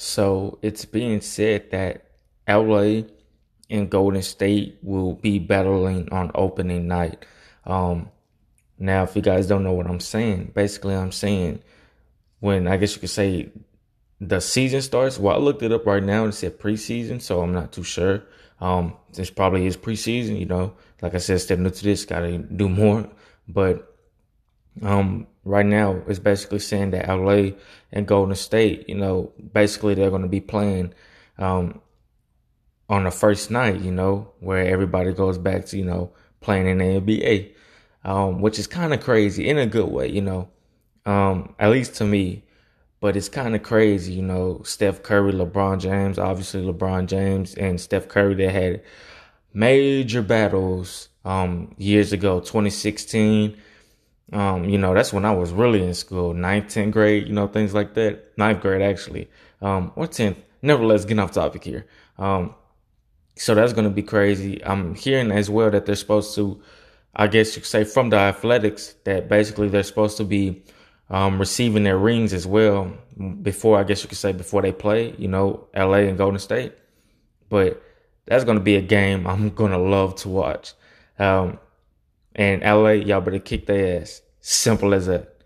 So it's being said that LA and Golden State will be battling on opening night. Um, now, if you guys don't know what I'm saying, basically I'm saying when I guess you could say the season starts. Well, I looked it up right now and it said preseason, so I'm not too sure. Um, this probably is preseason, you know. Like I said, step new to this, gotta do more. But um, right now it's basically saying that LA and Golden State, you know, basically they're gonna be playing um on the first night, you know, where everybody goes back to, you know, playing in the NBA. Um, which is kind of crazy in a good way, you know. Um, at least to me. But it's kind of crazy, you know. Steph Curry, LeBron James, obviously LeBron James and Steph Curry, they had major battles um, years ago, 2016. Um, you know, that's when I was really in school, ninth, 10th grade, you know, things like that. Ninth grade, actually. Um, or 10th. Nevertheless, getting off topic here. Um, so that's going to be crazy. I'm hearing as well that they're supposed to, I guess you could say from the athletics, that basically they're supposed to be um, receiving their rings as well before, I guess you could say, before they play, you know, LA and Golden State. But that's going to be a game I'm going to love to watch. Um, and LA, y'all better kick their ass. Simple as that.